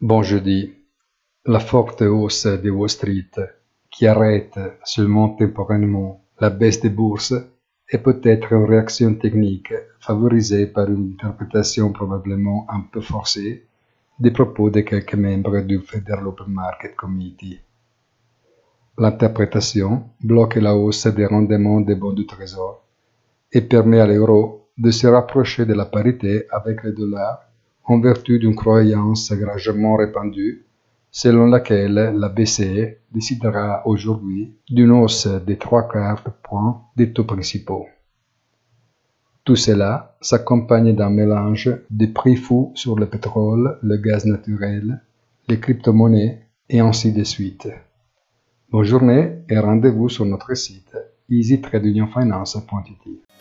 Bon jeudi, la forte hausse de Wall Street qui arrête seulement temporairement la baisse des bourses est peut-être une réaction technique favorisée par une interprétation probablement un peu forcée des propos de quelques membres du Federal Open Market Committee. L'interprétation bloque la hausse des rendements des bons du trésor et permet à l'euro de se rapprocher de la parité avec le dollar en vertu d'une croyance largement répandue selon laquelle la BCE décidera aujourd'hui d'une hausse de trois quarts de point des taux principaux. Tout cela s'accompagne d'un mélange de prix fous sur le pétrole, le gaz naturel, les crypto-monnaies et ainsi de suite. Bonne journée et rendez-vous sur notre site easytradeunionfinance.it.